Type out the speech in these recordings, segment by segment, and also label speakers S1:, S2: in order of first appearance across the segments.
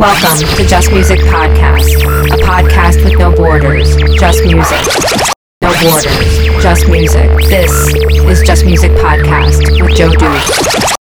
S1: Welcome to Just Music Podcast, a podcast with no borders, just music. No borders, just music. This is Just Music Podcast with Joe Duke.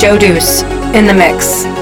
S1: Joe Deuce in the mix.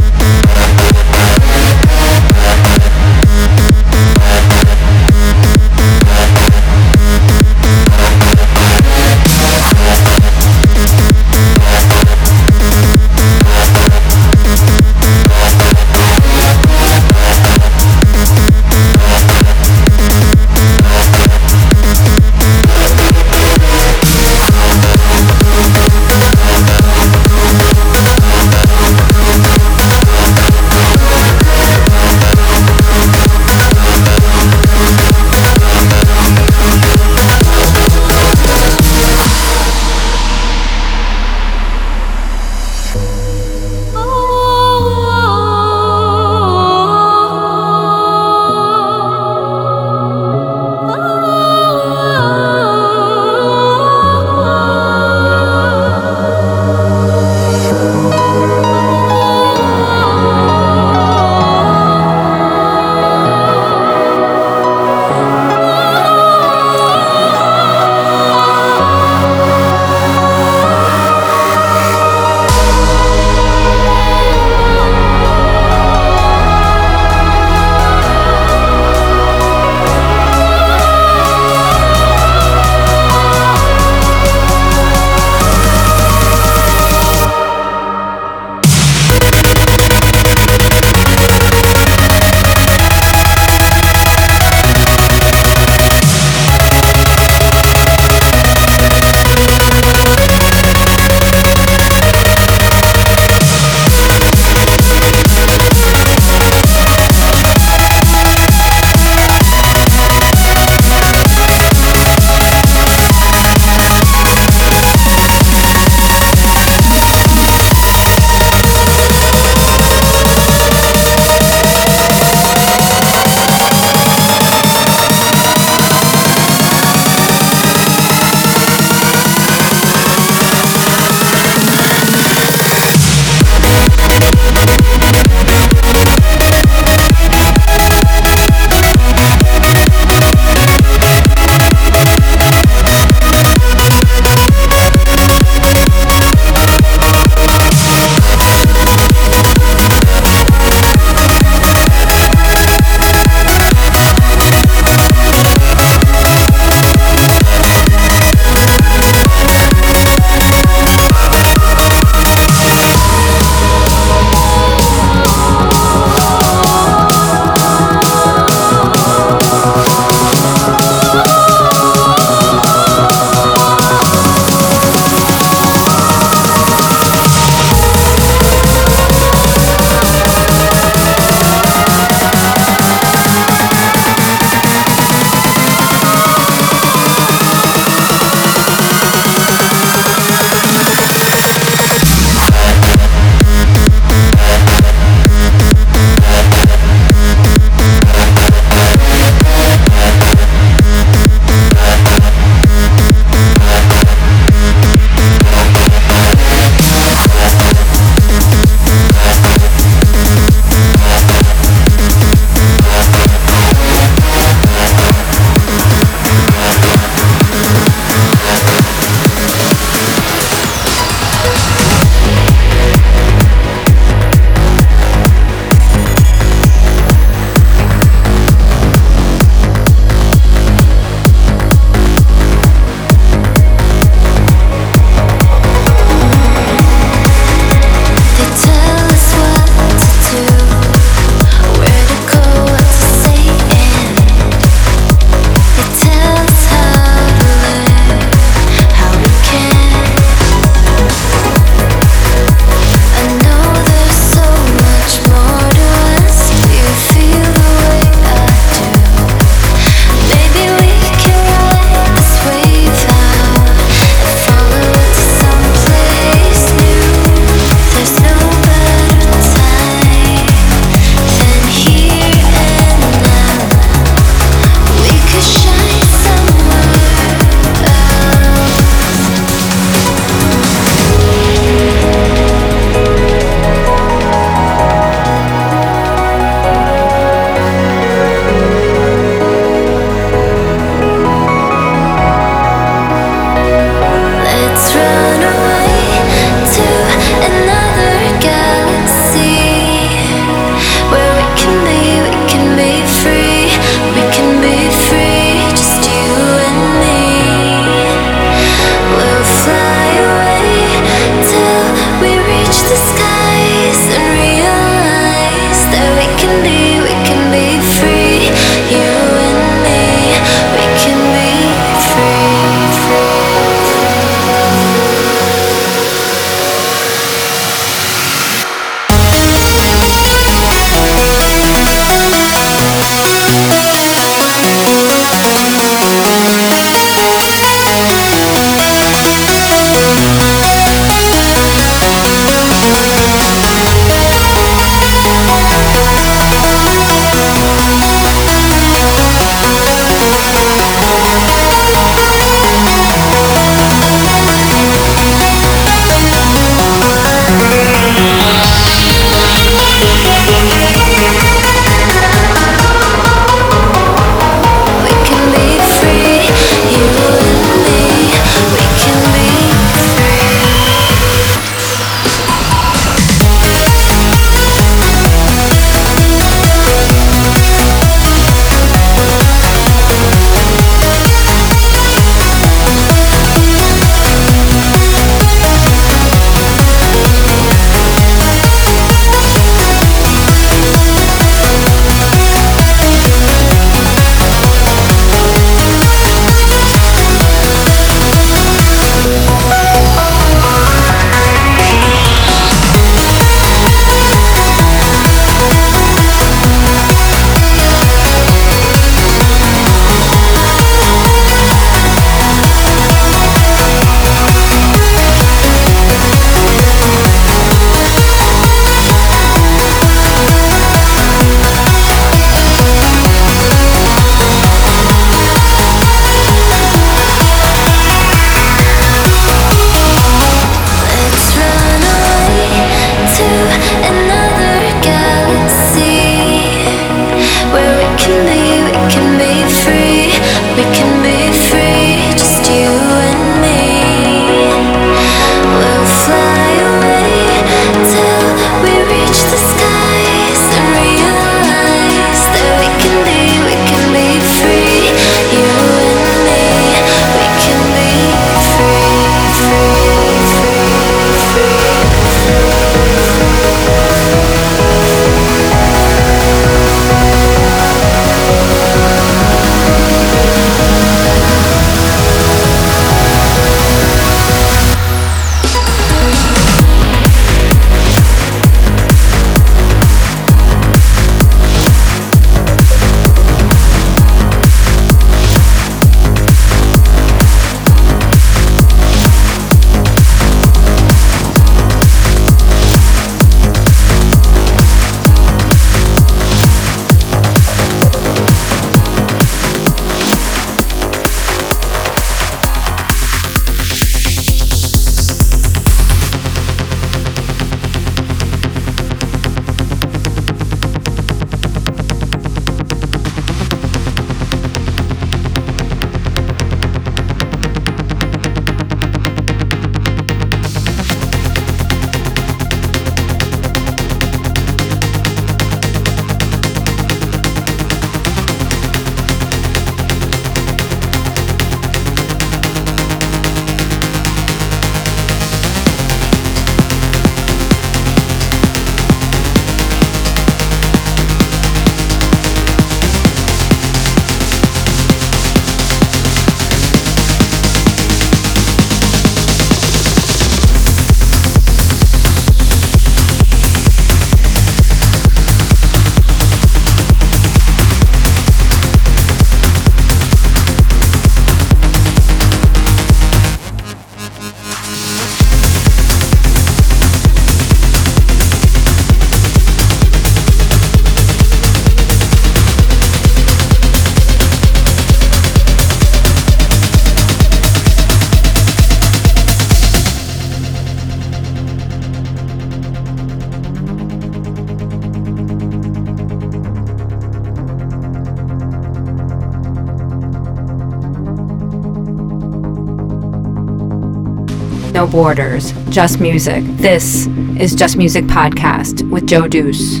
S1: Borders, just music. This is Just Music Podcast with Joe Deuce.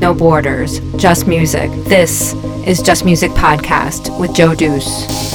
S1: No borders, just music. This is Just Music Podcast with Joe Deuce.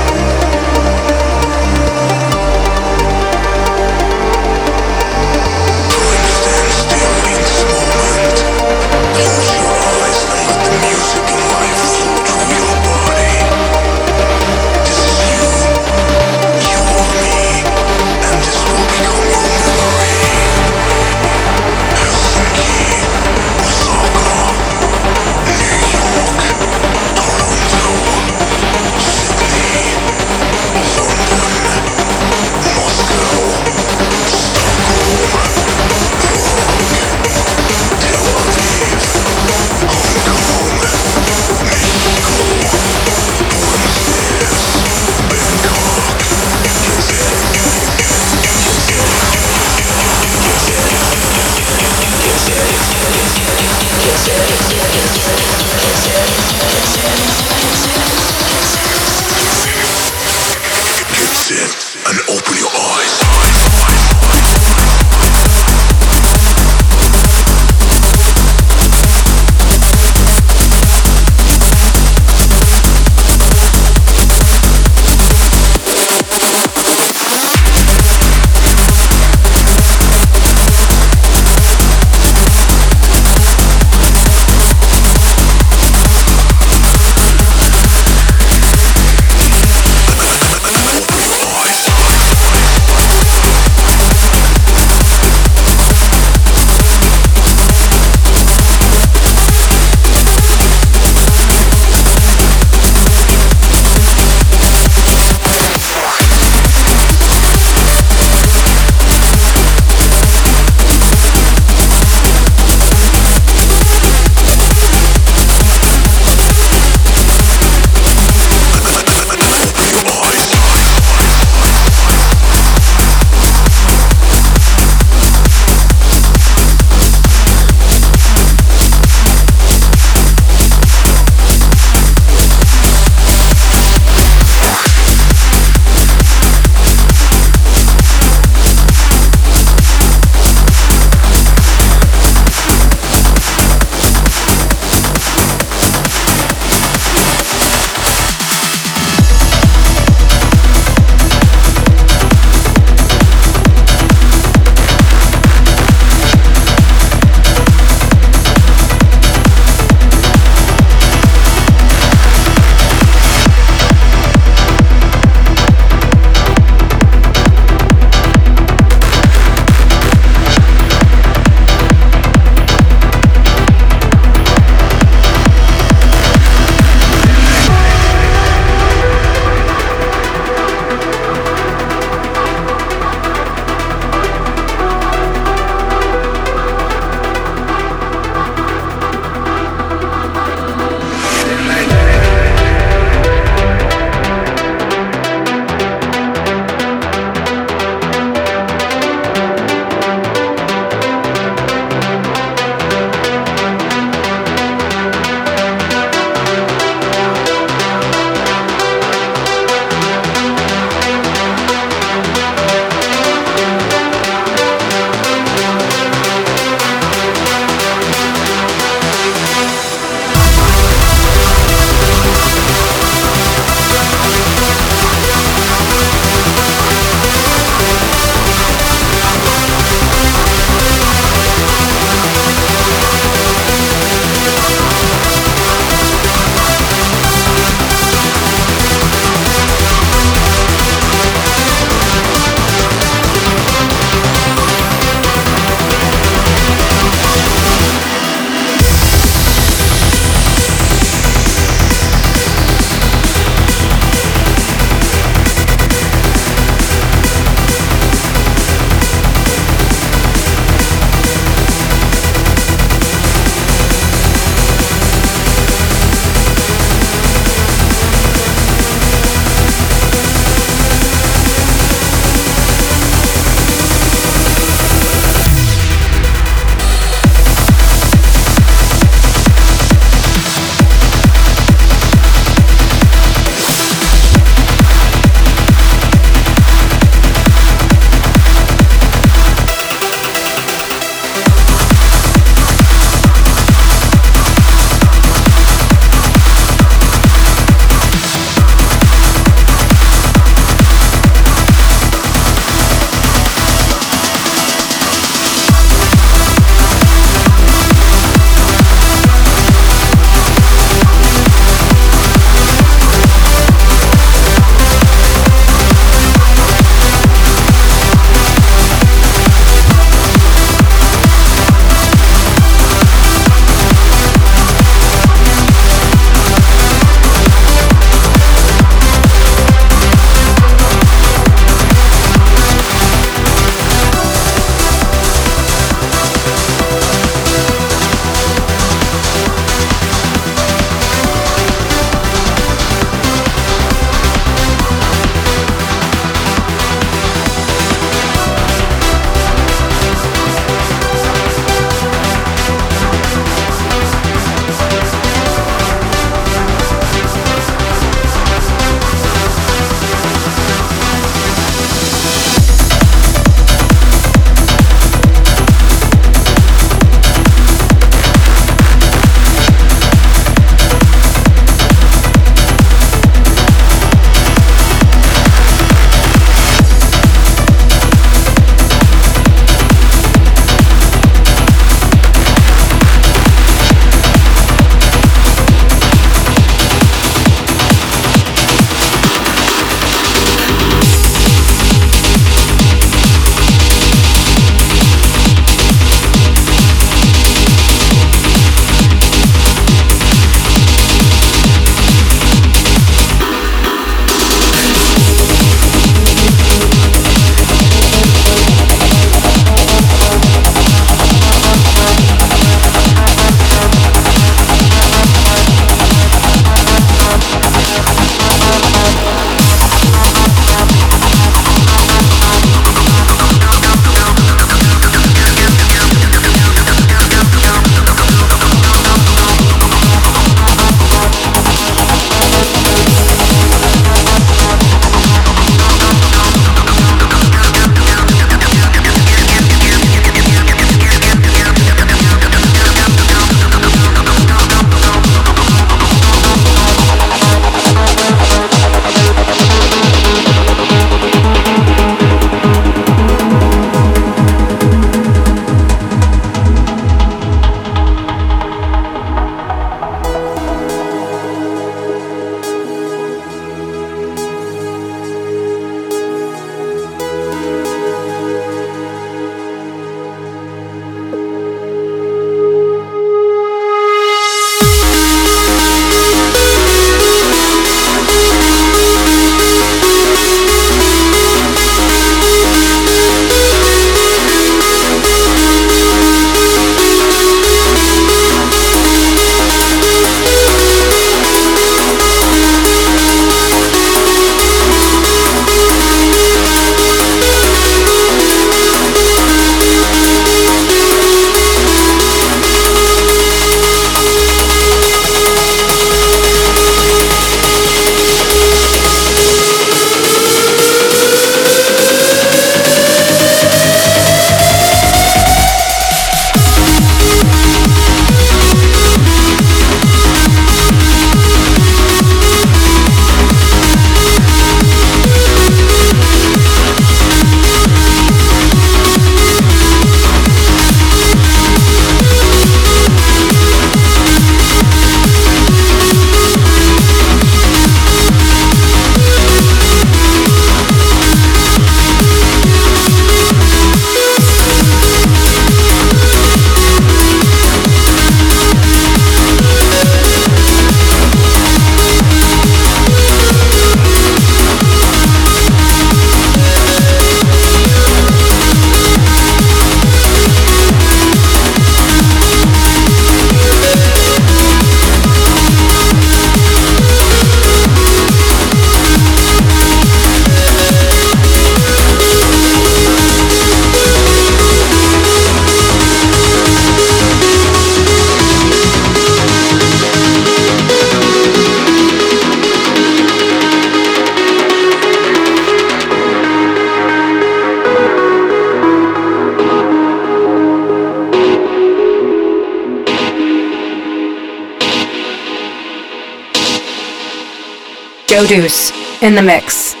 S1: Joe Deuce in the mix.